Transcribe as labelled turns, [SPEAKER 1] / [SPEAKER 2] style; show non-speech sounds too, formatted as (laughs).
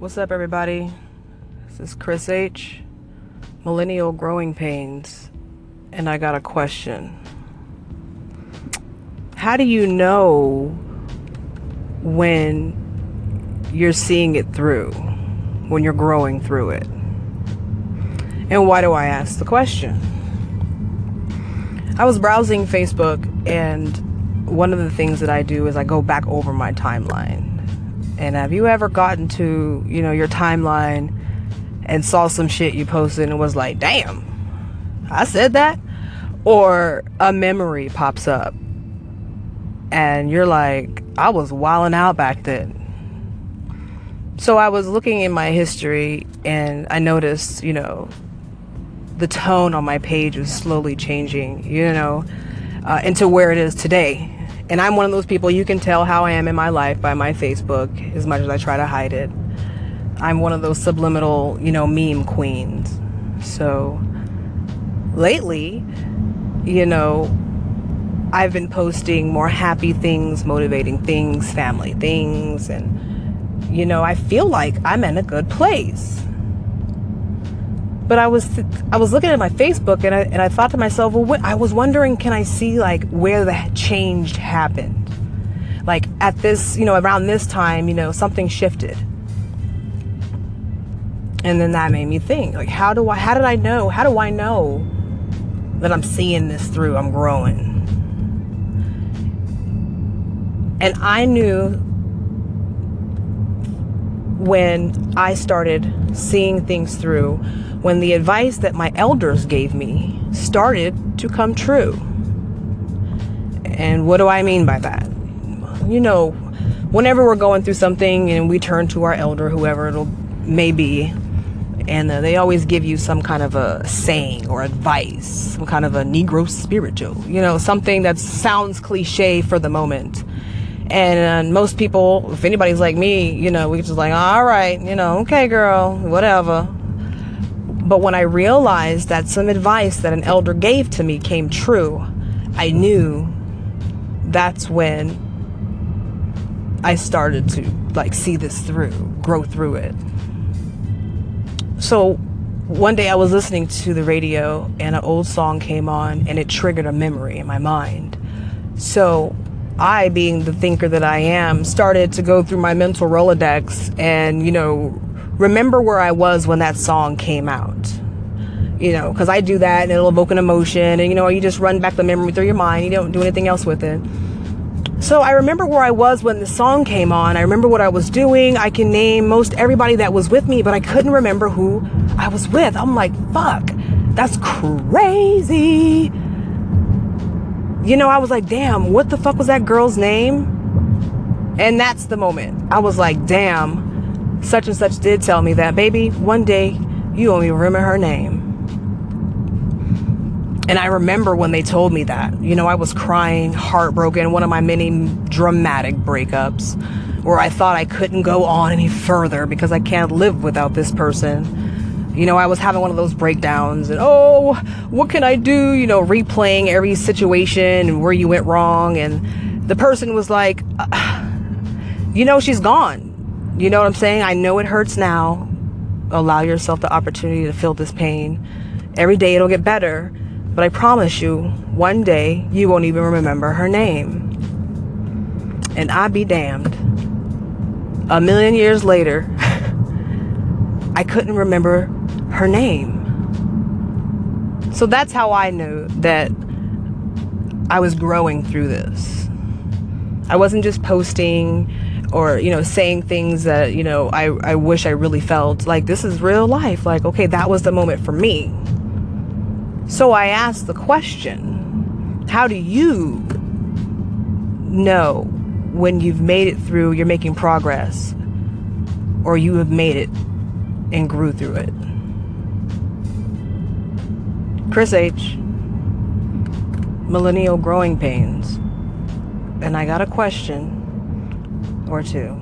[SPEAKER 1] What's up, everybody? This is Chris H, Millennial Growing Pains, and I got a question. How do you know when you're seeing it through, when you're growing through it? And why do I ask the question? I was browsing Facebook, and one of the things that I do is I go back over my timeline. And have you ever gotten to, you know, your timeline and saw some shit you posted and was like, damn, I said that? Or a memory pops up and you're like, I was wilding out back then. So I was looking in my history and I noticed, you know, the tone on my page was slowly changing, you know, uh, into where it is today. And I'm one of those people, you can tell how I am in my life by my Facebook, as much as I try to hide it. I'm one of those subliminal, you know, meme queens. So lately, you know, I've been posting more happy things, motivating things, family things, and, you know, I feel like I'm in a good place. But I was I was looking at my Facebook and I and I thought to myself, well, what, I was wondering, can I see like where the change happened? Like at this, you know, around this time, you know, something shifted. And then that made me think, like, how do I, how did I know? How do I know that I'm seeing this through? I'm growing. And I knew when I started seeing things through when the advice that my elders gave me started to come true. And what do I mean by that? You know, whenever we're going through something and we turn to our elder, whoever it may be, and uh, they always give you some kind of a saying or advice, some kind of a Negro spiritual, you know, something that sounds cliche for the moment. And uh, most people, if anybody's like me, you know, we just like, all right, you know, okay, girl, whatever. But when I realized that some advice that an elder gave to me came true, I knew that's when I started to like see this through, grow through it. So one day I was listening to the radio and an old song came on and it triggered a memory in my mind. So I, being the thinker that I am, started to go through my mental Rolodex and, you know, remember where I was when that song came out. You know, because I do that and it'll evoke an emotion, and you know, you just run back the memory through your mind. You don't do anything else with it. So I remember where I was when the song came on. I remember what I was doing. I can name most everybody that was with me, but I couldn't remember who I was with. I'm like, fuck, that's crazy. You know, I was like, damn, what the fuck was that girl's name? And that's the moment. I was like, damn, such and such did tell me that, baby, one day you won't remember her name. And I remember when they told me that. You know, I was crying, heartbroken, one of my many dramatic breakups where I thought I couldn't go on any further because I can't live without this person. You know, I was having one of those breakdowns and, oh, what can I do? You know, replaying every situation and where you went wrong. And the person was like, uh, you know, she's gone you know what I'm saying? I know it hurts now. Allow yourself the opportunity to feel this pain. Every day it'll get better, but I promise you, one day you won't even remember her name. And I be damned. A million years later, (laughs) I couldn't remember her name. So that's how I knew that I was growing through this. I wasn't just posting or you know saying things that you know I, I wish I really felt like this is real life like okay that was the moment for me so I asked the question how do you know when you've made it through you're making progress or you have made it and grew through it Chris H Millennial Growing Pains and I got a question or two.